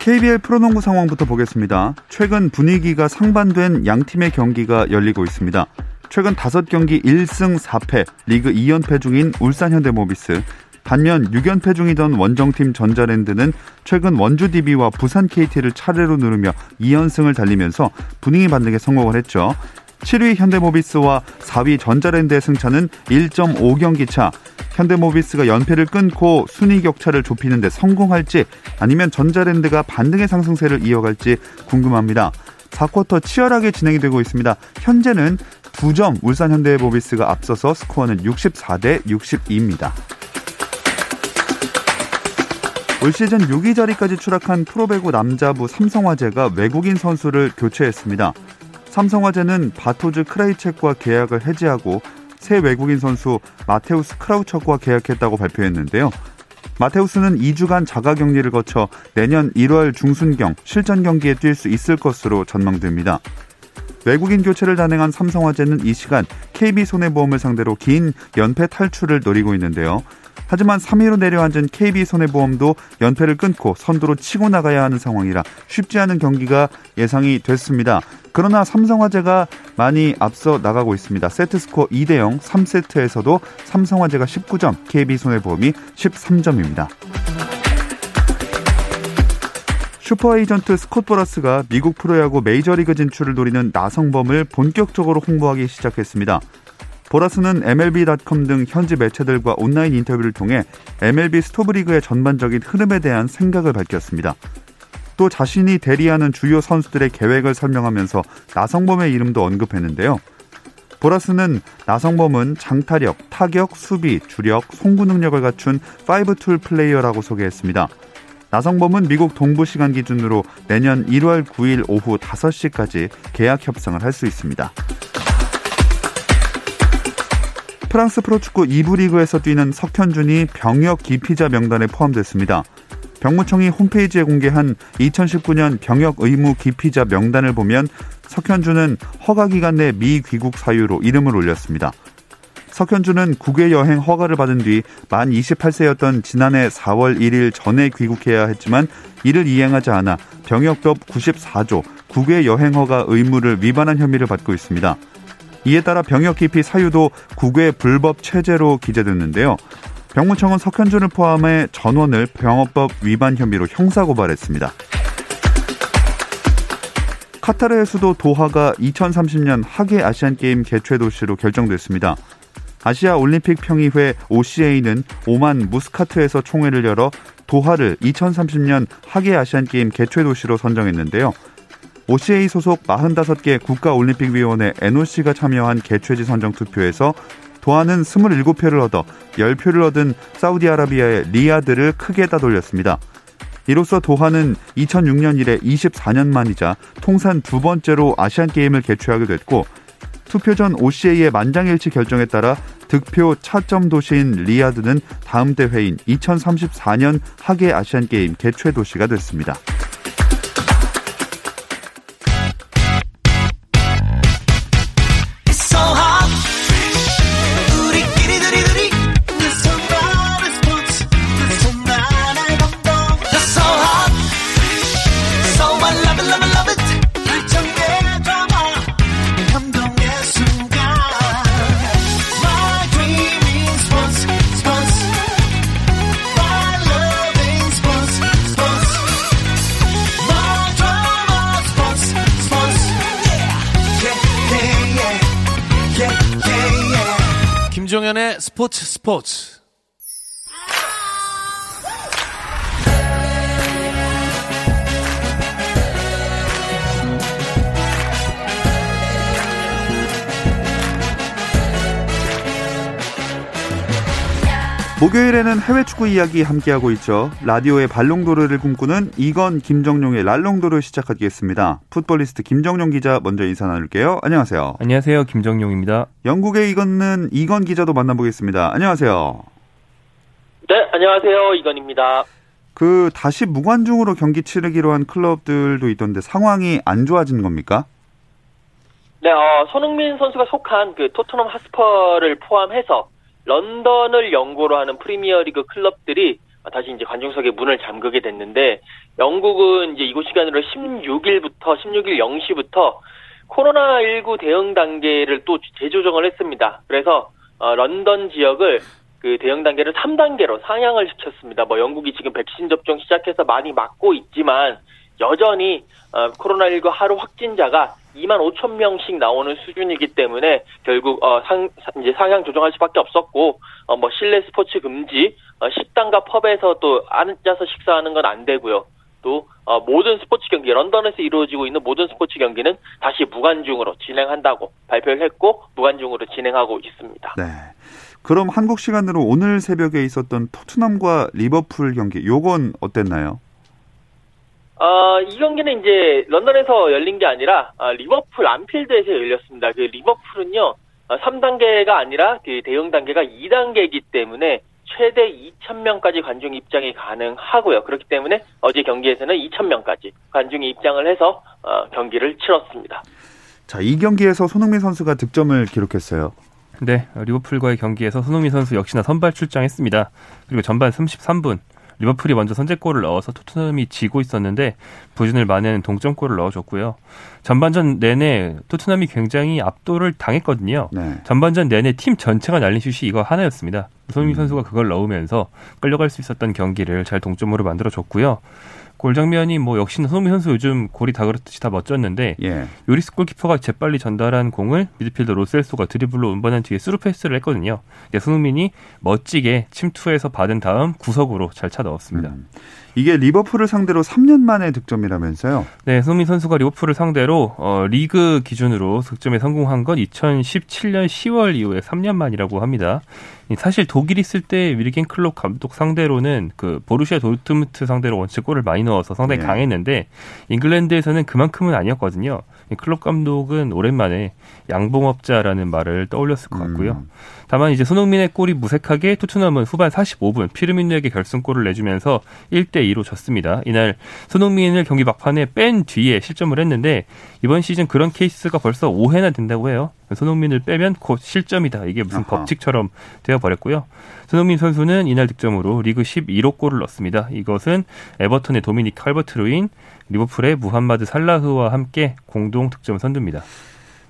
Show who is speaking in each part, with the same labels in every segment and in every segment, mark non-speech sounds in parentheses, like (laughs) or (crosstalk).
Speaker 1: KBL 프로농구 상황부터 보겠습니다. 최근 분위기가 상반된 양 팀의 경기가 열리고 있습니다. 최근 5경기 1승 4패, 리그 2연패 중인 울산 현대모비스, 반면 6연패 중이던 원정팀 전자랜드는 최근 원주 DB와 부산 KT를 차례로 누르며 2연승을 달리면서 분위기 반등에 성공을 했죠. 7위 현대모비스와 4위 전자랜드의 승차는 1.5경기 차. 현대모비스가 연패를 끊고 순위 격차를 좁히는 데 성공할지 아니면 전자랜드가 반등의 상승세를 이어갈지 궁금합니다. 4쿼터 치열하게 진행이 되고 있습니다. 현재는 2점 울산 현대모비스가 앞서서 스코어는 64대 62입니다. 올 시즌 6위 자리까지 추락한 프로배구 남자부 삼성화재가 외국인 선수를 교체했습니다. 삼성화재는 바토즈 크라이체크와 계약을 해지하고 새 외국인 선수 마테우스 크라우처과 계약했다고 발표했는데요. 마테우스는 2주간 자가 격리를 거쳐 내년 1월 중순경 실전 경기에 뛸 수 있을 것으로 전망됩니다. 외국인 교체를 단행한 삼성화재는 이 시간 KB손해보험을 상대로 긴 연패 탈출을 노리고 있는데요. 하지만 3위로 내려앉은 KB손해보험도 연패를 끊고 선두로 치고 나가야 하는 상황이라 쉽지 않은 경기가 예상이 됐습니다. 그러나 삼성화재가 많이 앞서 나가고 있습니다. 세트스코어 2대0 3세트에서도 삼성화재가 19점, KB손해보험이 13점입니다. 슈퍼에이전트 스콧 보라스가 미국 프로야구 메이저리그 진출을 노리는 나성범을 본격적으로 홍보하기 시작했습니다. 보라스는 MLB.com 등 현지 매체들과 온라인 인터뷰를 통해 MLB 스토브리그의 전반적인 흐름에 대한 생각을 밝혔습니다. 또 자신이 대리하는 주요 선수들의 계획을 설명하면서 나성범의 이름도 언급했는데요. 보라스는 나성범은 장타력, 타격, 수비, 주력, 송구 능력을 갖춘 5툴 플레이어라고 소개했습니다. 나성범은 미국 동부 시간 기준으로 내년 1월 9일 오후 5시까지 계약 협상을 할 수 있습니다. 프랑스 프로축구 2부 리그에서 뛰는 석현준이 병역 기피자 명단에 포함됐습니다. 병무청이 홈페이지에 공개한 2019년 병역 의무 기피자 명단을 보면 석현준은 허가 기간 내 미귀국 사유로 이름을 올렸습니다. 석현준은 국외 여행 허가를 받은 뒤 만 28세였던 지난해 4월 1일 전에 귀국해야 했지만 이를 이행하지 않아 병역법 94조 국외 여행 허가 의무를 위반한 혐의를 받고 있습니다. 이에 따라 병역 기피 사유도 국외 불법 체제로 기재됐는데요. 병무청은 석현준을 포함해 전원을 병업법 위반 혐의로 형사 고발했습니다. 카타르의 수도 도하가 2030년 하계 아시안 게임 개최 도시로 결정됐습니다. 아시아 올림픽 평의회 OCA는 오만 무스카트에서 총회를 열어 도하를 2030년 하계 아시안 게임 개최 도시로 선정했는데요. OCA 소속 45개 국가올림픽위원회 NOC가 참여한 개최지 선정 투표에서 도하는 27표를 얻어 10표를 얻은 사우디아라비아의 리야드를 크게 따돌렸습니다. 이로써 도하는 2006년 이래 24년 만이자 통산 두 번째로 아시안게임을 개최하게 됐고 투표 전 OCA의 만장일치 결정에 따라 득표 차점 도시인 리야드는 다음 대회인 2034년 하계 아시안게임 개최 도시가 됐습니다.
Speaker 2: 스포츠 스포츠
Speaker 1: 목요일에는 해외 축구 이야기 함께하고 있죠. 라디오의 발롱도르를 꿈꾸는 이건 김정용의 랄롱도르 시작하겠습니다. 풋볼리스트 김정용 기자 먼저 인사 나눌게요. 안녕하세요.
Speaker 3: 안녕하세요. 김정용입니다.
Speaker 1: 영국의 이건은 이건 기자도 만나보겠습니다. 안녕하세요.
Speaker 4: 네, 안녕하세요. 이건입니다.
Speaker 1: 그 다시 무관중으로 경기 치르기로 한 클럽들도 있던데 상황이 안 좋아진 겁니까?
Speaker 4: 네, 어, 손흥민 선수가 속한 그 토트넘 하스퍼를 포함해서 런던을 연고로 하는 프리미어리그 클럽들이 다시 이제 관중석의 문을 잠그게 됐는데 영국은 이제 이곳 시간으로 16일부터 16일 0시부터 코로나19 대응 단계를 또 재조정을 했습니다. 그래서 어, 런던 지역을 그 대응 단계를 3단계로 상향을 시켰습니다. 뭐 영국이 지금 백신 접종 시작해서 많이 맞고 있지만 여전히 어, 코로나19 하루 확진자가 2만 5천 명씩 나오는 수준이기 때문에 결국 어, 상 이제 상향 조정할 수밖에 없었고 어, 뭐 실내 스포츠 금지, 어, 식당과 펍에서 또 앉아서 식사하는 건 안 되고요. 또 어, 모든 스포츠 경기 런던에서 이루어지고 있는 모든 스포츠 경기는 다시 무관중으로 진행한다고 발표를 했고 무관중으로 진행하고 있습니다.
Speaker 1: 네. 그럼 한국 시간으로 오늘 새벽에 있었던 토트넘과 리버풀 경기 요건 어땠나요?
Speaker 4: 어, 이 경기는 이제 런던에서 열린 게 아니라 어, 리버풀 안필드에서 열렸습니다. 그 리버풀은요 어, 3단계가 아니라 그 대응 단계가 2단계이기 때문에 최대 2,000명까지 관중 입장이 가능하고요. 그렇기 때문에 어제 경기에서는 2,000명까지 관중이 입장을 해서 어, 경기를 치렀습니다.
Speaker 1: 자, 이 경기에서 손흥민 선수가 득점을 기록했어요.
Speaker 3: 네, 리버풀과의 경기에서 손흥민 선수 역시나 선발 출장했습니다. 그리고 전반 33분 리버풀이 먼저 선제골을 넣어서 토트넘이 지고 있었는데 부진을 만회하는 동점골을 넣어줬고요. 전반전 내내 토트넘이 굉장히 압도를 당했거든요. 네. 전반전 내내 팀 전체가 날린 슛이 이거 하나였습니다. 손흥민 음. 선수가 그걸 넣으면서 끌려갈 수 있었던 경기를 잘 동점으로 만들어줬고요. 골 장면이 뭐 역시나 손흥민 선수 요즘 골이 다 그렇듯이 다 멋졌는데 예. 요리스 골키퍼가 재빨리 전달한 공을 미드필더 로셀소가 드리블로 운반한 뒤에 스루 패스를 했거든요. 손흥민이 멋지게 침투해서 받은 다음 구석으로 잘 차 넣었습니다. 음.
Speaker 1: 이게 리버풀을 상대로 3년 만에 득점이라면서요?
Speaker 3: 네, 손흥민 선수가 리버풀을 상대로 어, 리그 기준으로 득점에 성공한 건 2017년 10월 이후에 3년 만이라고 합니다. 사실 독일 있을 때 위르겐 클롭 감독 상대로는 그 보루시아 도르트문트 상대로 원체 골을 많이 넣어서 상당히 네. 강했는데 잉글랜드에서는 그만큼은 아니었거든요. 클롭 감독은 오랜만에 양봉업자라는 말을 떠올렸을 것 같고요. 음. 다만 이제 손흥민의 골이 무색하게 토트넘은 후반 45분 피르미누에게 결승골을 내주면서 1대 2로 졌습니다. 이날 손흥민을 경기 막판에 뺀 뒤에 실점을 했는데 이번 시즌 그런 케이스가 벌써 5회나 된다고 해요. 손흥민을 빼면 곧 실점이다. 이게 무슨 아하. 법칙처럼 되어 버렸고요. 손흥민 선수는 이날 득점으로 리그 11호 골을 넣었습니다. 이것은 에버턴의 도미닉 칼버트 루인, 리버풀의 무함마드 살라흐와 함께 공동 득점 선두입니다.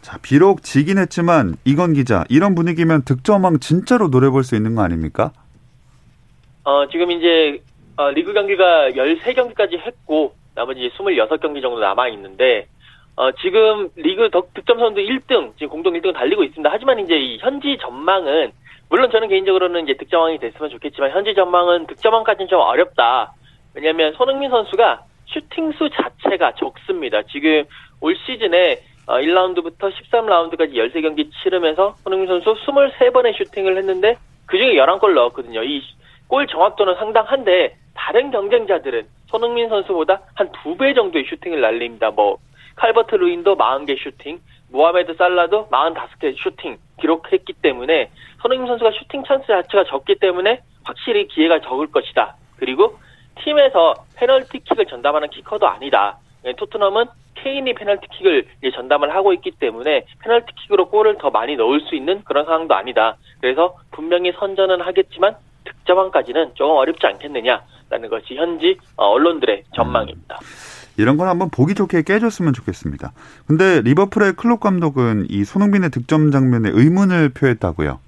Speaker 1: 자, 비록 지긴 했지만 이건 기자, 이런 분위기면 득점왕 진짜로 노려볼 수 있는 거 아닙니까?
Speaker 4: 어, 지금 이제 어, 리그 경기가 13경기까지 했고 나머지 26경기 정도 남아 있는데 어, 지금 리그 득점 선두 1등, 지금 공동 1등 달리고 있습니다. 하지만 이제 이 현지 전망은 물론 저는 개인적으로는 이제 득점왕이 됐으면 좋겠지만 현지 전망은 득점왕까지는 좀 어렵다. 왜냐하면 손흥민 선수가 슈팅 수 자체가 적습니다. 지금 올 시즌에 1라운드부터 어, 13라운드까지 13경기 치르면서 손흥민 선수 23번의 슈팅을 했는데 그중에 11골 넣었거든요. 이 골 정확도는 상당한데 다른 경쟁자들은 손흥민 선수보다 한 두 배 정도의 슈팅을 날립니다. 뭐 칼버트 르윈도 40개 슈팅, 모하메드 살라도 45개 슈팅 기록했기 때문에 손흥민 선수가 슈팅 찬스 자체가 적기 때문에 확실히 기회가 적을 것이다. 그리고 팀에서 페널티킥을 전담하는 키커도 아니다. 예, 토트넘은 케인이 페널티킥을 전담을 하고 있기 때문에 페널티킥으로 골을 더 많이 넣을 수 있는 그런 상황도 아니다. 그래서 분명히 선전은 하겠지만 득점왕까지는 조금 어렵지 않겠느냐라는 것이 현지 어, 언론들의 전망입니다.
Speaker 1: 이런 걸 한번 보기 좋게 깨줬으면 좋겠습니다. 근데 리버풀의 클롭 감독은 이 손흥민의 득점 장면에 의문을 표했다고요.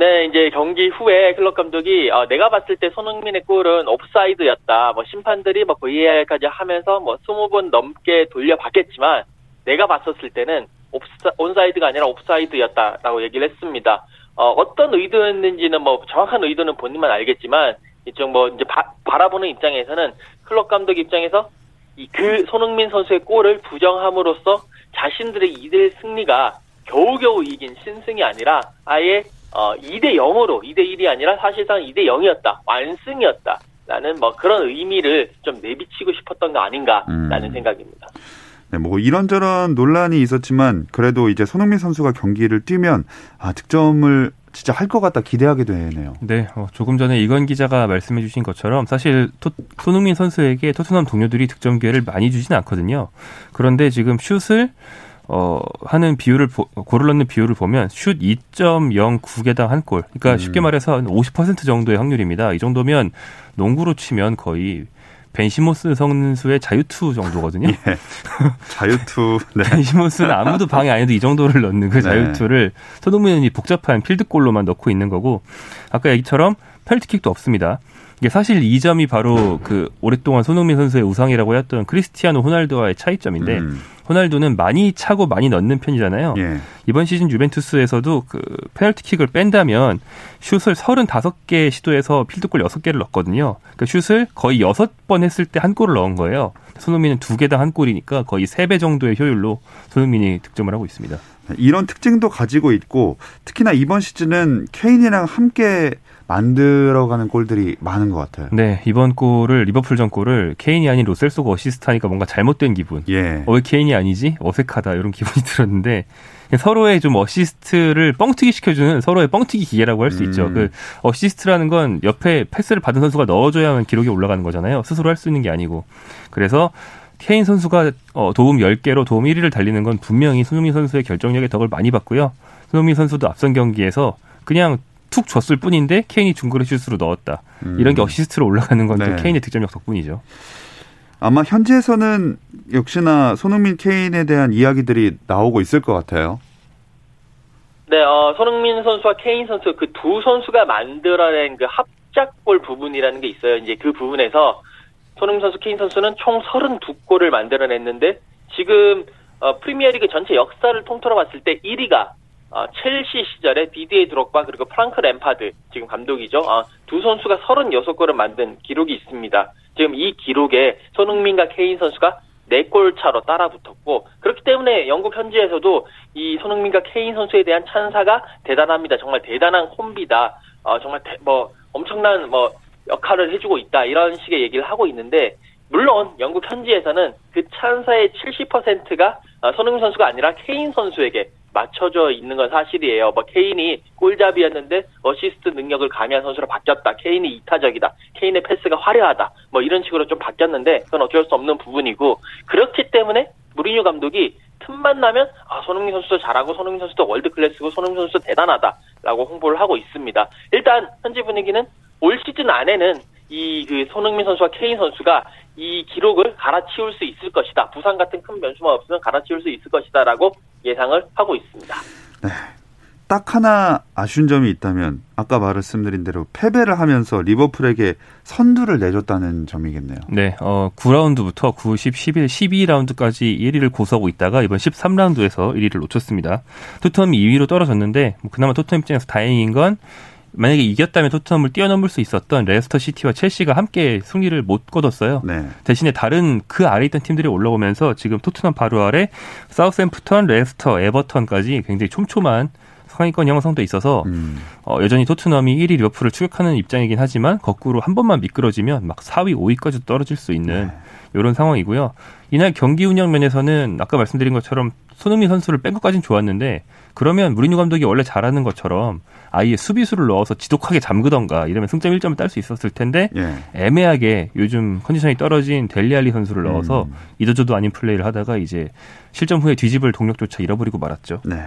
Speaker 4: 네, 이제 경기 후에 클롭 감독이 어, 내가 봤을 때 손흥민의 골은 옵사이드였다. 뭐 심판들이 뭐 VAR까지 하면서 뭐 20번 넘게 돌려봤겠지만 내가 봤었을 때는 옵사, 온사이드가 아니라 옵사이드였다라고 얘기를 했습니다. 어, 어떤 의도였는지는 뭐 정확한 의도는 본인만 알겠지만 이쪽 뭐 이제 바, 바라보는 입장에서는 클롭 감독 입장에서 이 그 손흥민 선수의 골을 부정함으로써 자신들의 이들 승리가 겨우겨우 이긴 신승이 아니라 아예 어, 2대 0으로 2대 1이 아니라 사실상 2대 0이었다. 완승이었다. 라는 뭐 그런 의미를 좀 내비치고 싶었던 거 아닌가라는
Speaker 1: 음.
Speaker 4: 생각입니다.
Speaker 1: 네, 뭐 이런저런 논란이 있었지만 그래도 이제 손흥민 선수가 경기를 뛰면 아 득점을 진짜 할 것 같다 기대하게 되네요.
Speaker 3: 네, 어, 조금 전에 이건 기자가 말씀해주신 것처럼 사실 토, 손흥민 선수에게 토트넘 동료들이 득점 기회를 많이 주지는 않거든요. 그런데 지금 슛을 어, 하는 비율을 보, 골을 넣는 비율을 보면 슛 2.09개당 한 골. 그러니까
Speaker 1: 음.
Speaker 3: 쉽게 말해서 한 50% 정도의 확률입니다. 이 정도면 농구로 치면 거의 벤시모스 선수의 자유투 정도거든요. (laughs)
Speaker 1: 예. 자유투. (laughs) 네.
Speaker 3: 벤시모스는 아무도 방해 안 해도 이 정도를 넣는 그
Speaker 1: 네.
Speaker 3: 자유투를 손흥민이 복잡한 필드골로만 넣고 있는 거고 아까 얘기처럼 펠트킥도 없습니다. 이게 사실 이 점이 바로 그 오랫동안 손흥민 선수의 우상이라고 했던 크리스티아노 호날두와의 차이점인데
Speaker 1: 음,
Speaker 3: 호날두는 많이 차고 많이 넣는 편이잖아요.
Speaker 1: 예.
Speaker 3: 이번 시즌 유벤투스에서도 그 페널티킥을 뺀다면 슛을 35개 시도해서 필드골 6개를 넣었거든요. 그러니까 슛을 거의 6번 했을 때 한 골을 넣은 거예요. 손흥민은 두 개당 한 골이니까 거의 3배 정도의 효율로 손흥민이 득점을 하고 있습니다.
Speaker 1: 이런 특징도 가지고 있고 특히나 이번 시즌은 케인이랑 함께 만들어가는 골들이 많은 것 같아요.
Speaker 3: 네, 이번 골을 리버풀전 골을 케인이 아닌 로셀소가 어시스트하니까 뭔가 잘못된 기분.
Speaker 1: 예.
Speaker 3: 어, 왜 케인이 아니지? 어색하다 이런 기분이 (laughs) 들었는데 서로의 좀 어시스트를 뻥튀기 시켜주는 서로의 뻥튀기 기계라고 할수
Speaker 1: 음.
Speaker 3: 있죠. 그 어시스트라는 건 옆에 패스를 받은 선수가 넣어줘야만 기록이 올라가는 거잖아요. 스스로 할 수 있는 게 아니고. 그래서 케인 선수가 어, 도움 10개로 도움 1위를 달리는 건 분명히 손흥민 선수의 결정력의 덕을 많이 받고요. 손흥민 선수도 앞선 경기에서 그냥 툭 줬을 뿐인데 케인이 중거리 슛으로 넣었다.
Speaker 1: 음.
Speaker 3: 이런 게 어시스트로 올라가는 건또
Speaker 1: 네.
Speaker 3: 케인의 득점력 덕분이죠.
Speaker 1: 아마 현지에서는 역시나 손흥민 케인에 대한 이야기들이 나오고 있을 것 같아요.
Speaker 4: 네, 어, 손흥민 선수와 케인 선수 그 두 선수가 만들어낸 그 합작골 부분이라는 게 있어요. 이제 그 부분에서 손흥민 선수, 케인 선수는 총 32골을 만들어냈는데 지금 어, 프리미어리그 전체 역사를 통틀어 봤을 때 1위가 어, 첼시 시절에 디디에 드록바 그리고 프랑크 램파드 지금 감독이죠. 어, 두 선수가 36골을 만든 기록이 있습니다. 지금 이 기록에 손흥민과 케인 선수가 4골 차로 따라붙었고 그렇기 때문에 영국 현지에서도 이 손흥민과 케인 선수에 대한 찬사가 대단합니다. 정말 대단한 콤비다. 어, 정말 대- 뭐 엄청난 뭐 역할을 해주고 있다 이런 식의 얘기를 하고 있는데 물론 영국 현지에서는 그 찬사의 70%가 어, 손흥민 선수가 아니라 케인 선수에게 맞춰져 있는 건 사실이에요. 뭐 케인이 골잡이였는데 어시스트 능력을 가미한 선수로 바뀌었다. 케인이 이타적이다. 케인의 패스가 화려하다. 뭐 이런 식으로 좀 바뀌었는데 그건 어쩔 수 없는 부분이고 그렇기 때문에 무리뉴 감독이 틈만 나면 아 손흥민 선수도 잘하고 손흥민 선수도 월드 클래스고 손흥민 선수도 대단하다라고 홍보를 하고 있습니다. 일단 현지 분위기는 올 시즌 안에는 이 그 손흥민 선수와 케인 선수가 이 기록을 갈아치울 수 있을 것이다. 부상 같은 큰 변수만 없으면 갈아치울 수 있을 것이다라고 예상을 하고 있습니다.
Speaker 1: 딱 하나 아쉬운 점이 있다면 아까 말씀드린 대로 패배를 하면서 리버풀에게 선두를 내줬다는 점이겠네요.
Speaker 3: 네, 어, 9라운드부터 9, 10, 11, 12라운드까지 1위를 고수하고 있다가 이번 13라운드에서 1위를 놓쳤습니다. 토트넘이 2위로 떨어졌는데 뭐 그나마 토트넘 입장에서 다행인 건 만약에 이겼다면 토트넘을 뛰어넘을 수 있었던 레스터 시티와 첼시가 함께 승리를 못 거뒀어요.
Speaker 1: 네.
Speaker 3: 대신에 다른 그 아래 있던 팀들이 올라오면서 지금 토트넘 바로 아래 사우스햄프턴, 레스터, 에버턴까지 굉장히 촘촘한 상위권 형성돼 있어서
Speaker 1: 음.
Speaker 3: 어, 여전히 토트넘이 1위 리버풀을 추격하는 입장이긴 하지만 거꾸로 한 번만 미끄러지면 막 4위, 5위까지 떨어질 수 있는
Speaker 1: 네.
Speaker 3: 이런 상황이고요. 이날 경기 운영 면에서는 아까 말씀드린 것처럼 손흥민 선수를 뺀 것까진 좋았는데 그러면 무리뉴 감독이 원래 잘하는 것처럼 아예 수비수를 넣어서 지독하게 잠그던가 이러면 승점 1점을 딸 수 있었을 텐데
Speaker 1: 예.
Speaker 3: 애매하게 요즘 컨디션이 떨어진 델리알리 선수를 넣어서
Speaker 1: 음.
Speaker 3: 이도저도 아닌 플레이를 하다가 이제 실점 후에 뒤집을 동력조차 잃어버리고 말았죠.
Speaker 1: 네.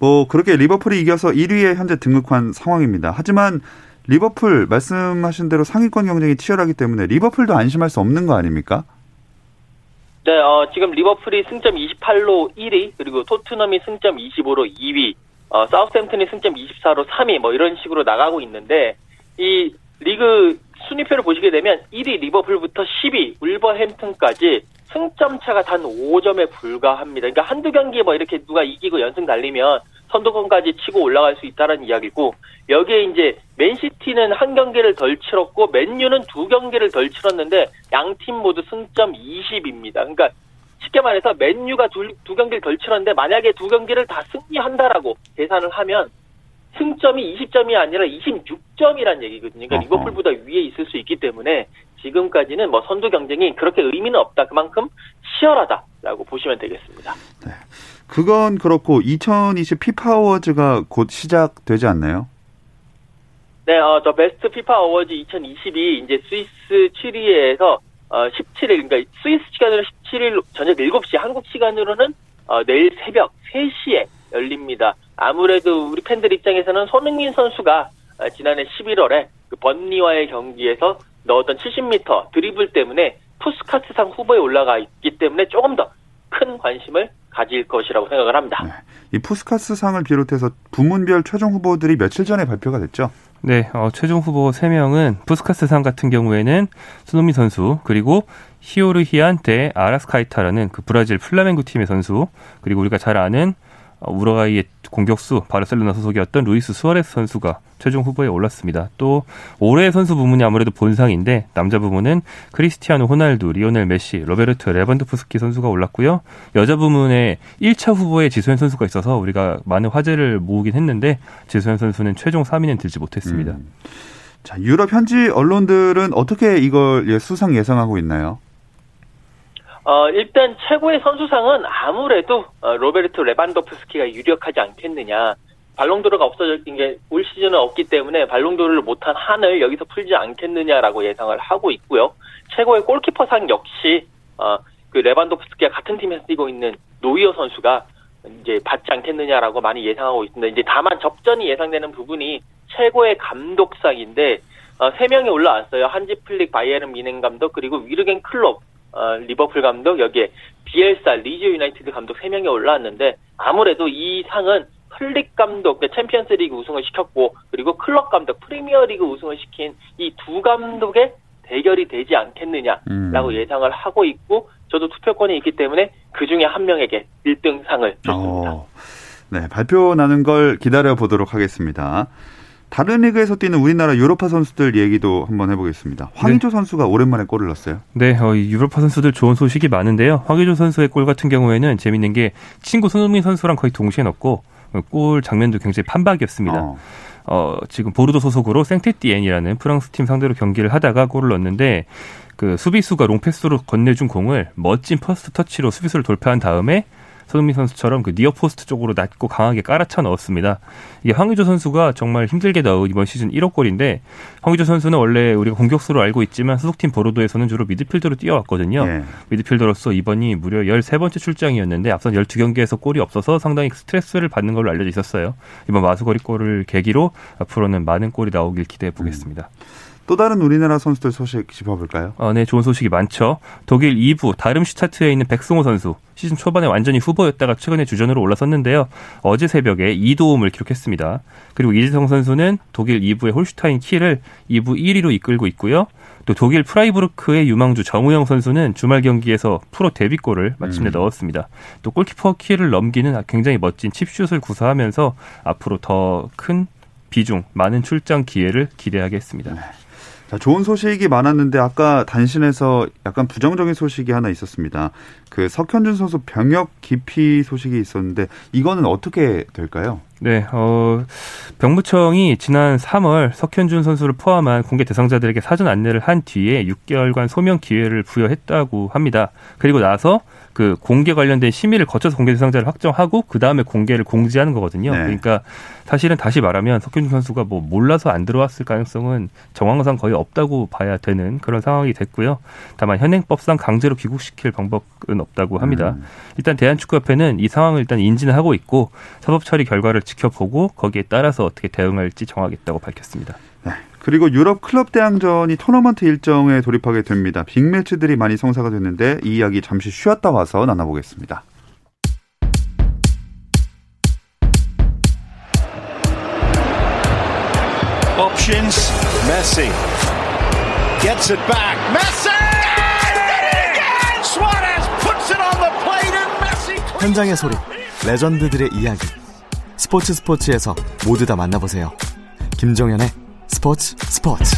Speaker 1: 뭐 그렇게 리버풀이 이겨서 1위에 현재 등극한 상황입니다. 하지만 리버풀 말씀하신 대로 상위권 경쟁이 치열하기 때문에 리버풀도 안심할 수 없는 거 아닙니까?
Speaker 4: 네, 어, 지금 리버풀이 승점 28로 1위, 그리고 토트넘이 승점 25로 2위, 어, 사우스햄튼이 승점 24로 3위, 뭐 이런 식으로 나가고 있는데, 이 리그 순위표를 보시게 되면 1위 리버풀부터 10위 울버햄튼까지 승점 차가 단 5점에 불과합니다. 그러니까 한두 경기에 뭐 이렇게 누가 이기고 연승 달리면 선두권까지 치고 올라갈 수 있다는 이야기고 여기에 이제 맨시티는 한 경기를 덜 치렀고 맨유는 두 경기를 덜 치렀는데 양 팀 모두 승점 20입니다. 그러니까 쉽게 말해서 맨유가 두, 두 경기를 덜 치렀는데 만약에 두 경기를 다 승리한다라고 계산을 하면 승점이 20점이 아니라 26점이란 얘기거든요. 그러니까. 리버풀보다 위에 있을 수 있기 때문에 지금까지는 뭐 선두 경쟁이 그렇게 의미는 없다. 그만큼 치열하다라고 보시면 되겠습니다.
Speaker 1: 그건 그렇고 2020 피파 어워즈가 곧 시작되지 않나요?
Speaker 4: 네, 어, 저 베스트 피파 어워즈 2022 이제 스위스 취리에서 어, 17일, 그러니까 스위스 시간으로 17일 저녁 7시, 한국 시간으로는 어, 내일 새벽 3시에 열립니다. 아무래도 우리 팬들 입장에서는 손흥민 선수가 어, 지난해 11월에 그 번니와의 경기에서 넣었던 70m 드리블 때문에 푸스카스상 후보에 올라가 있기 때문에 조금 더 큰 관심을 가질 것이라고 생각을 합니다.
Speaker 1: 네. 이 푸스카스 상을 비롯해서 부문별 최종 후보들이 며칠 전에 발표가 됐죠.
Speaker 3: 네, 어, 최종 후보 3명은 푸스카스상 같은 경우에는 손흥민 선수, 그리고 히오르히안 데 아라스카에타라는 그 브라질 플라멩구 팀의 선수, 그리고 우리가 잘 아는 어, 우루과이의 공격수 바르셀로나 소속이었던 루이스 수아레스 선수가 최종 후보에 올랐습니다. 또 올해의 선수 부문이 아무래도 본상인데 남자 부문은 크리스티아노 호날두, 리오넬 메시, 로베르트 레반도프스키 선수가 올랐고요. 여자 부문에 1차 후보에 지소연 선수가 있어서 우리가 많은 화제를 모으긴 했는데 지소연 선수는 최종 3인엔 들지 못했습니다.
Speaker 1: 음. 자, 유럽 현지 언론들은 어떻게 이걸 예, 수상 예상하고 있나요?
Speaker 4: 어, 일단 최고의 선수상은 아무래도 어, 로베르트 레반도프스키가 유력하지 않겠느냐. 발롱도르가 없어진 게 올 시즌은 없기 때문에 발롱도르를 못한 한을 여기서 풀지 않겠느냐라고 예상을 하고 있고요. 최고의 골키퍼상 역시 어, 그 레반도프스키가 같은 팀에서 뛰고 있는 노이어 선수가 이제 받지 않겠느냐라고 많이 예상하고 있습니다. 이제 다만 접전이 예상되는 부분이 최고의 감독상인데 어, 세 명이 올라왔어요. 한지 플릭 바이에른 뮌헨 감독 그리고 위르겐 클롭 어, 리버풀 감독 여기에 비엘사 리즈 유나이티드 감독 세 명이 올라왔는데 아무래도 이 상은 플릭 감독 그 챔피언스리그 우승을 시켰고 그리고 클롭 감독 프리미어리그 우승을 시킨 이 두 감독의 대결이 되지 않겠느냐라고
Speaker 1: 음.
Speaker 4: 예상을 하고 있고 저도 투표권이 있기 때문에 그 중에 한 명에게 1등 상을 줬습니다.
Speaker 1: 어, 네, 발표 나는 걸 기다려 보도록 하겠습니다. 다른 리그에서 뛰는 우리나라 유럽파 선수들 얘기도 한번 해보겠습니다. 황의조 선수가 오랜만에 골을 넣었어요.
Speaker 3: 네, 어, 이 유럽파 선수들 좋은 소식이 많은데요. 황의조 선수의 골 같은 경우에는 재밌는 게 친구 손흥민 선수랑 거의 동시에 넣고 어, 골 장면도 굉장히 판박이었습니다.
Speaker 1: 어.
Speaker 3: 어, 지금 보르도 소속으로 생테티엔이라는 프랑스 팀 상대로 경기를 하다가 골을 넣었는데 그 수비수가 롱패스로 건네준 공을 멋진 first touch로 수비수를 돌파한 다음에 손흥민 선수처럼 그 near post 쪽으로 낮고 강하게 깔아차 넣었습니다. 이게 황의조 선수가 정말 힘들게 넣은 이번 시즌 1호 골인데 황의조 선수는 원래 우리가 공격수로 알고 있지만 소속팀 보르도에서는 주로 미드필더로 뛰어왔거든요.
Speaker 1: 예.
Speaker 3: 미드필더로서 이번이 무려 13번째 출장이었는데 앞선 12경기에서 골이 없어서 상당히 스트레스를 받는 걸로 알려져 있었어요. 이번 마수걸이 골을 계기로 앞으로는 많은 골이 나오길 기대해 보겠습니다.
Speaker 1: 또 다른 우리나라 선수들 소식 짚어볼까요?
Speaker 3: 어, 네, 좋은 소식이 많죠. 독일 2부 다름슈타트에 있는 백승호 선수 시즌 초반에 완전히 후보였다가 최근에 주전으로 올라섰는데요. 어제 새벽에 2도움을 기록했습니다. 그리고 이재성 선수는 독일 2부의 홀슈타인 킬을 2부 1위로 이끌고 있고요. 또 독일 프라이부르크의 유망주 정우영 선수는 주말 경기에서 프로 데뷔골을 마침내
Speaker 1: 음.
Speaker 3: 넣었습니다. 또 골키퍼 키를 넘기는 굉장히 멋진 칩슛을 구사하면서 앞으로 더 큰 비중, 많은 출장 기회를 기대하겠습니다.
Speaker 1: 자, 좋은 소식이 많았는데 아까 단신에서 약간 부정적인 소식이 하나 있었습니다. 그 석현준 선수 병역 기피 소식이 있었는데 이거는 어떻게 될까요?
Speaker 3: 네, 어, 병무청이 지난 3월 석현준 선수를 포함한 공개 대상자들에게 사전 안내를 한 뒤에 6개월간 소명 기회를 부여했다고 합니다. 그리고 나서 그 공개 관련된 심의를 거쳐서 공개 대상자를 확정하고 그 다음에 공개를 공지하는 거거든요.
Speaker 1: 네.
Speaker 3: 그러니까 사실은 다시 말하면 석현준 선수가 뭐 몰라서 안 들어왔을 가능성은 정황상 거의 없다고 봐야 되는 그런 상황이 됐고요. 다만 현행법상 강제로 귀국시킬 방법은 없다고 합니다.
Speaker 1: 음.
Speaker 3: 일단 대한축구협회는 이 상황을 일단 인지는 하고 있고 사법 처리 결과를 지켜보고 거기에 따라서 어떻게 대응할지 정하겠다고 밝혔습니다.
Speaker 1: 네. 그리고 유럽 클럽 대항전이 토너먼트 일정에 돌입하게 됩니다. 빅매치들이 많이 성사가 됐는데 이 이야기 잠시 쉬었다 와서 나눠보겠습니다.
Speaker 2: Options.
Speaker 5: Messi gets it back. Messi! Did it again! Suarez puts it on the plate and Messi.
Speaker 6: 현장의 소리, 레전드들의 이야기. 스포츠 스포츠에서 모두 다 만나보세요. 김정현의 스포츠 스포츠.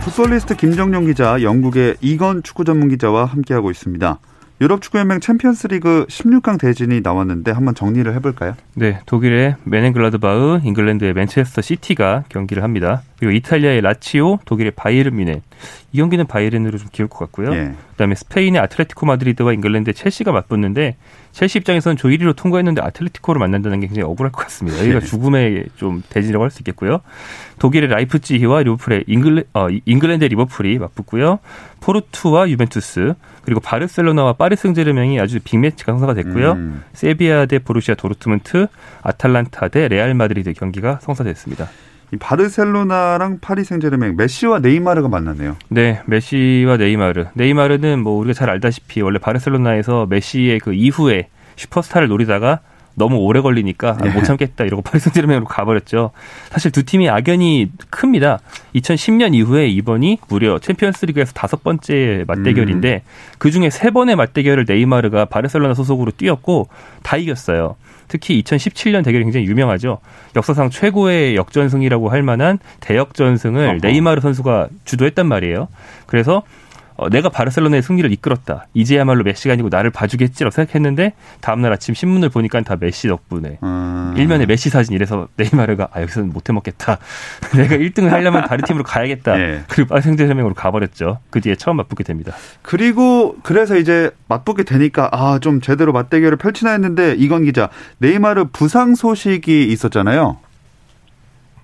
Speaker 1: 풋볼리스트 김정용 기자, 영국의 이건 축구 전문 기자와 함께하고 있습니다. 유럽 축구연맹 챔피언스리그 16강 대진이 나왔는데 한번 정리를 해볼까요?
Speaker 3: 네, 독일의 묀헨글라드바흐, 잉글랜드의 맨체스터 시티가 경기를 합니다. 그리고 이탈리아의 라치오, 독일의 바이에른 뮌헨. 이 경기는 바이에른으로 좀 기울 것 같고요. 예. 그다음에 스페인의 아틀레티코 마드리드와 잉글랜드의 첼시가 맞붙는데 첼시 입장에서는 조 1위로 통과했는데 아틀레티코를 만난다는 게 굉장히 억울할 것 같습니다. 여기가 네. 죽음의 좀 대진이라고 할 수 있겠고요. 독일의 라이프치히와 리버풀의 잉글레, 어, 잉글랜드의 리버풀이 맞붙고요. 포르투와 유벤투스 그리고 바르셀로나와 파리 생제르맹이 아주 빅매치가 성사가 됐고요. 음. 세비야 대 보루시아 도르트문트, 아탈란타 대 레알 마드리드 경기가 성사됐습니다.
Speaker 1: 이 바르셀로나랑 파리 생제르맹 메시와 네이마르가 만났네요.
Speaker 3: 네, 메시와 네이마르. 네이마르는 뭐 우리가 잘 알다시피 원래 바르셀로나에서 메시의 그 이후에 슈퍼스타를 노리다가 너무 오래 걸리니까 아, 못 참겠다 이러고 (laughs) 파리 생제르맹으로 가버렸죠. 사실 두 팀이 악연이 큽니다. 2010년 이후에 이번이 무려 챔피언스리그에서 다섯 번째 맞대결인데 음. 그 중에 세 번의 맞대결을 네이마르가 바르셀로나 소속으로 뛰었고 다 이겼어요. 특히 2017년 대결이 굉장히 유명하죠. 역사상 최고의 역전승이라고 할 만한 대역전승을. 네이마르 선수가 주도했단 말이에요. 그래서 어, 내가 바르셀로나의 승리를 이끌었다. 이제야말로 메시가 아니고 나를 봐주겠지라고 생각했는데 다음날 아침 신문을 보니까 다 메시 덕분에 음. 일면에 메시 사진 이래서 네이마르가 아 여기서는 못 해 먹겠다. (laughs) 내가 1등을 하려면 다른 팀으로 가야겠다. 네. 그리고 파생제르맹으로 가버렸죠. 그 뒤에 처음 맞붙게 됩니다.
Speaker 1: 그리고 그래서 이제 맞붙게 되니까 아 좀 제대로 맞대결을 펼치나 했는데 이건 기자 네이마르 부상 소식이 있었잖아요.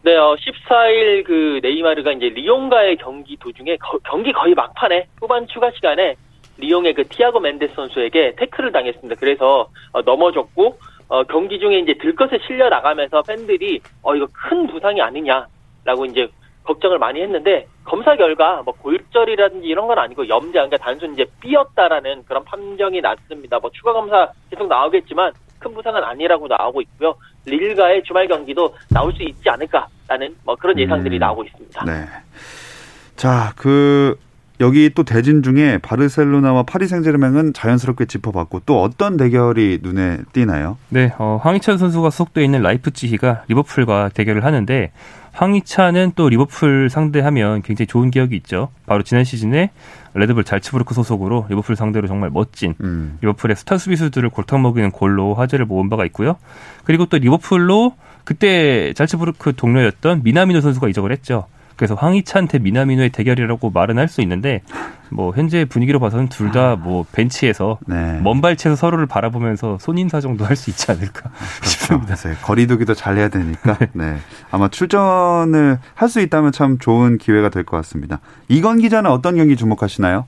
Speaker 4: 네, 어, 14일 그 네이마르가 이제 리옹과의 경기 도중에 거, 경기 거의 막판에 후반 추가 시간에 리옹의 그 티아고 멘데스 선수에게 태클을 당했습니다. 그래서 어, 넘어졌고 어, 경기 중에 이제 들것에 실려 나가면서 팬들이 어 이거 큰 부상이 아니냐라고 이제 걱정을 많이 했는데 검사 결과 뭐 골절이라든지 이런 건 아니고 염자 그러니까 단순 이제 삐었다라는 그런 판정이 났습니다. 뭐 추가 검사 계속 나오겠지만 큰 부상은 아니라고 나오고 있고요. 릴가의 주말 경기도 나올 수 있지 않을까 라는 뭐 그런 예상들이 음, 나오고 있습니다. 네.
Speaker 1: 자, 그 여기 또 대진 중에 바르셀로나와 파리 생제르맹은 자연스럽게 짚어봤고 또 어떤 대결이 눈에 띄나요?
Speaker 3: 네, 어, 황희찬 선수가 소속돼 있는 라이프치히가 리버풀과 대결을 하는데 황희찬은 또 리버풀 상대하면 굉장히 좋은 기억이 있죠. 바로 지난 시즌에 레드불 잘츠부르크 소속으로 리버풀 상대로 정말 멋진 음. 리버풀의 스타 수비수들을 골탕 먹이는 골로 화제를 모은 바가 있고요. 그리고 또 리버풀로 그때 잘츠부르크 동료였던 미나미노 선수가 이적을 했죠. 그래서 황희찬 대 미나미노의 대결이라고 말은 할 수 있는데 뭐 현재 분위기로 봐서는 둘 다 뭐 벤치에서 네. 먼 발치에서 서로를 바라보면서 손인사 정도 할 수 있지 않을까 그렇죠. 싶습니다.
Speaker 1: 네. 거리두기도 잘 해야 되니까 (laughs) 네. 네. 아마 출전을 할 수 있다면 참 좋은 기회가 될 것 같습니다. 이건 기자는 어떤 경기 주목하시나요?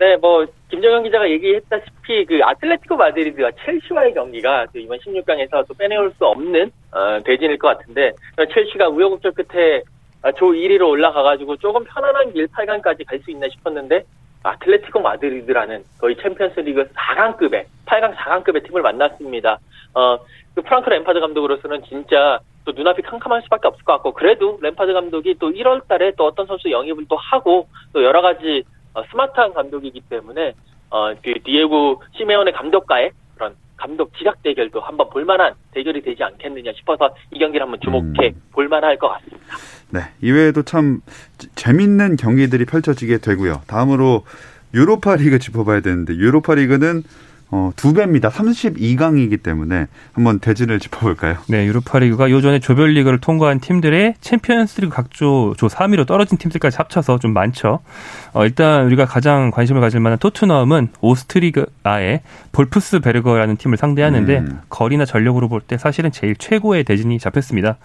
Speaker 4: 네, 뭐 김정현 기자가 얘기했다시피 그 아틀레티코 마드리드와 첼시와의 경기가 이번 16강에서 또 빼내올 수 없는 어, 대진일 것 같은데 첼시가 우여곡절 끝에 아, 조 1위로 올라가가지고 조금 편안한 길 8강까지 갈 수 있나 싶었는데 아틀레티코 마드리드라는 거의 챔피언스리그 4강급의 8강 4강급의 팀을 만났습니다. 어, 그 프랑크 램파드 감독으로서는 진짜 또 눈앞이 캄캄할 수밖에 없을 것 같고 그래도 램파드 감독이 또 1월달에 또 어떤 선수 영입을 또 하고 또 여러 가지 어, 스마트한 감독이기 때문에 어, 그 디에고 시메온의 감독과의 그런 감독 지각 대결도 한번 볼만한 대결이 되지 않겠느냐 싶어서 이 경기를 한번 주목해 음. 볼만할 것 같습니다.
Speaker 1: 네, 이외에도 참 재밌는 경기들이 펼쳐지게 되고요. 다음으로 유로파리그 짚어봐야 되는데 유로파리그는 어, 두 배입니다. 32강이기 때문에 한번 대진을 짚어볼까요?
Speaker 3: 네, 유로파리그가 요전에 조별리그를 통과한 팀들의 챔피언스리그 각조 조 3위로 떨어진 팀들까지 합쳐서 좀 많죠. 어, 일단 우리가 가장 관심을 가질 만한 토트넘은 오스트리아의 볼프스베르거라는 팀을 상대하는데 음. 거리나 전력으로 볼 때 사실은 제일 최고의 대진이 잡혔습니다.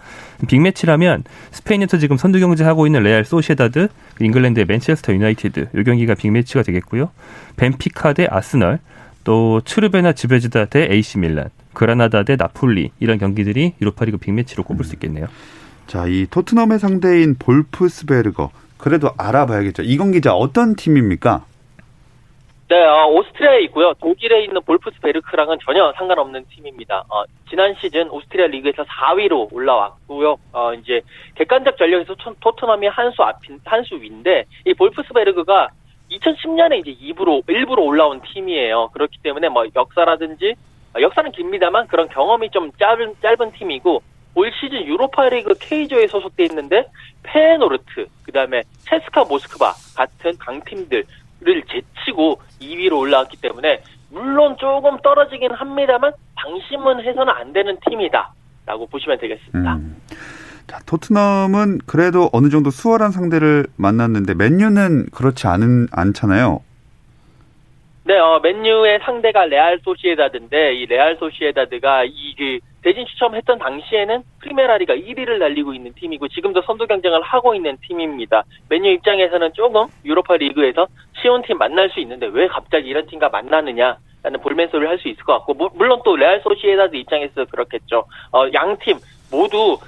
Speaker 3: 빅매치라면 스페인에서 지금 선두 경쟁하고 있는 레알 소시에다드, 잉글랜드의 맨체스터 유나이티드 이 경기가 빅매치가 되겠고요. 벤피카 대 아스널, 또 추르베나 지베지다 대 AC 밀란, 그라나다 대 나폴리 이런 경기들이 유로파리그 빅매치로 꼽을 수 있겠네요.
Speaker 1: 자, 이 토트넘의 상대인 볼프스베르거 그래도 알아봐야겠죠. 이건 기자 어떤 팀입니까?
Speaker 4: 네, 어, 오스트리아에 있고요. 독일에 있는 볼프스베르크랑은 전혀 상관없는 팀입니다. 어, 지난 시즌 오스트리아 리그에서 4위로 올라왔고요. 어, 이제 객관적 전력에서 토트넘이 한 수 앞인 한 수 위인데 이 볼프스베르크가 2010년에 이제 2부로 일부로 올라온 팀이에요. 그렇기 때문에 뭐 역사라든지 어, 역사는 깁니다만 그런 경험이 좀 짧은 짧은 팀이고 올 시즌 유로파리그 K조에 소속돼 있는데 페노르트 그다음에 체스카 모스크바 같은 강팀들을 제치고 2위로 올라왔기 때문에 물론 조금 떨어지긴 합니다만 방심은 해서는 안 되는 팀이다라고 보시면 되겠습니다.
Speaker 1: 음. 자, 토트넘은 그래도 어느 정도 수월한 상대를 만났는데 맨유는 그렇지 않은 않잖아요.
Speaker 4: 네, 어, 맨유의 상대가 레알 소시에다드인데 이 레알 소시에다드가 이그 대진 추첨했던 당시에는 프리메라리가 1위를 달리고 있는 팀이고 지금도 선두 경쟁을 하고 있는 팀입니다. 맨유 입장에서는 조금 유로파 리그에서 쉬운 팀 만날 수 있는데 왜 갑자기 이런 팀과 만나느냐 라는 볼멘 소리를 할 수 있을 것 같고 물론 또 레알 소시에다드 입장에서 그렇겠죠. 어, 양팀 모두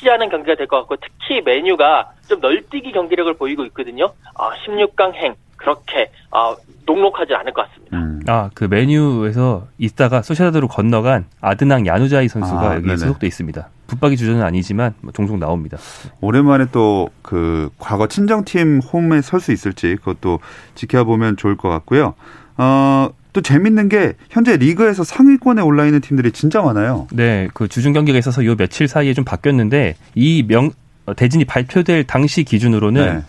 Speaker 4: 쉽지 않은 경기가 될 것 같고 특히 맨유가 좀 널뛰기 경기력을 보이고 있거든요. 아, 16강 행 그렇게 아, 녹록하지 않을 것 같습니다.
Speaker 1: 음.
Speaker 3: 아, 그 메뉴에서 있다가 소시아드로 건너간 아드낭 야누자이 선수가
Speaker 1: 아,
Speaker 3: 여기
Speaker 1: 네네.
Speaker 3: 소속돼 있습니다. 붙박이 주전은 아니지만 뭐 종종 나옵니다.
Speaker 1: 오랜만에 또 그 과거 친정팀 홈에 설 수 있을지 그것도 지켜보면 좋을 것 같고요. 어, 또 재밌는 게 현재 리그에서 상위권에 올라 있는 팀들이 진짜 많아요.
Speaker 3: 네, 그 주중 경기가 있어서 요 며칠 사이에 좀 바뀌었는데 이 명 대진이 발표될 당시 기준으로는
Speaker 1: 네.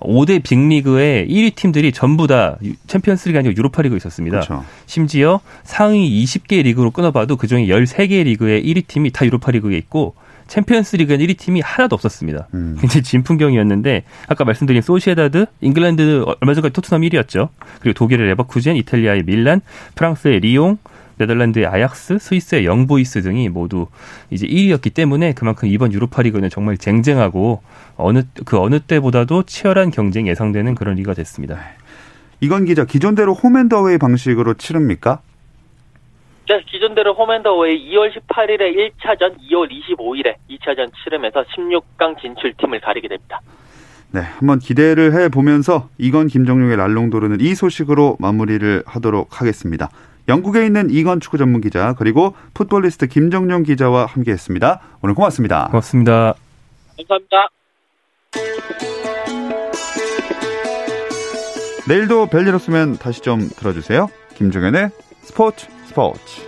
Speaker 3: 5대 빅리그의 1위 팀들이 전부 다 유- 챔피언스리그 아니고 유로파리그에 있었습니다.
Speaker 1: 그렇죠.
Speaker 3: 심지어 상위 20개 리그로 끊어봐도 그중에 13개 리그의 1위 팀이 다 유로파리그에 있고 챔피언스 리그엔 1위 팀이 하나도 없었습니다.
Speaker 1: 음. (laughs)
Speaker 3: 굉장히 진풍경이었는데 아까 말씀드린 소시에다드, 잉글랜드 얼마 전까지 토트넘 1위였죠. 그리고 독일의 레버쿠젠, 이탈리아의 밀란, 프랑스의 리옹, 네덜란드의 아약스, 스위스의 영보이스 등이 모두 이제 1위였기 때문에 그만큼 이번 유로파리그는 정말 쟁쟁하고 어느 그 어느 때보다도 치열한 경쟁이 예상되는 그런 리가 됐습니다.
Speaker 1: 이건 기자 기존대로 홈앤더웨이 방식으로 치릅니까?
Speaker 4: 네, 기존대로 홈앤더웨이 2월 18일에 1차전, 2월 25일에 2차전 치르면서 16강 진출팀을 가리게 됩니다.
Speaker 1: 네, 한번 기대를 해 보면서 이건 김정용의 랄롱도르는 이 소식으로 마무리를 하도록 하겠습니다. 영국에 있는 이건 축구 전문 기자 그리고 풋볼리스트 김정용 기자와 함께했습니다. 오늘 고맙습니다.
Speaker 3: 고맙습니다.
Speaker 4: 감사합니다.
Speaker 1: 내일도 별일 없으면 다시 좀 들어주세요. 김종현의 스포츠 스포츠.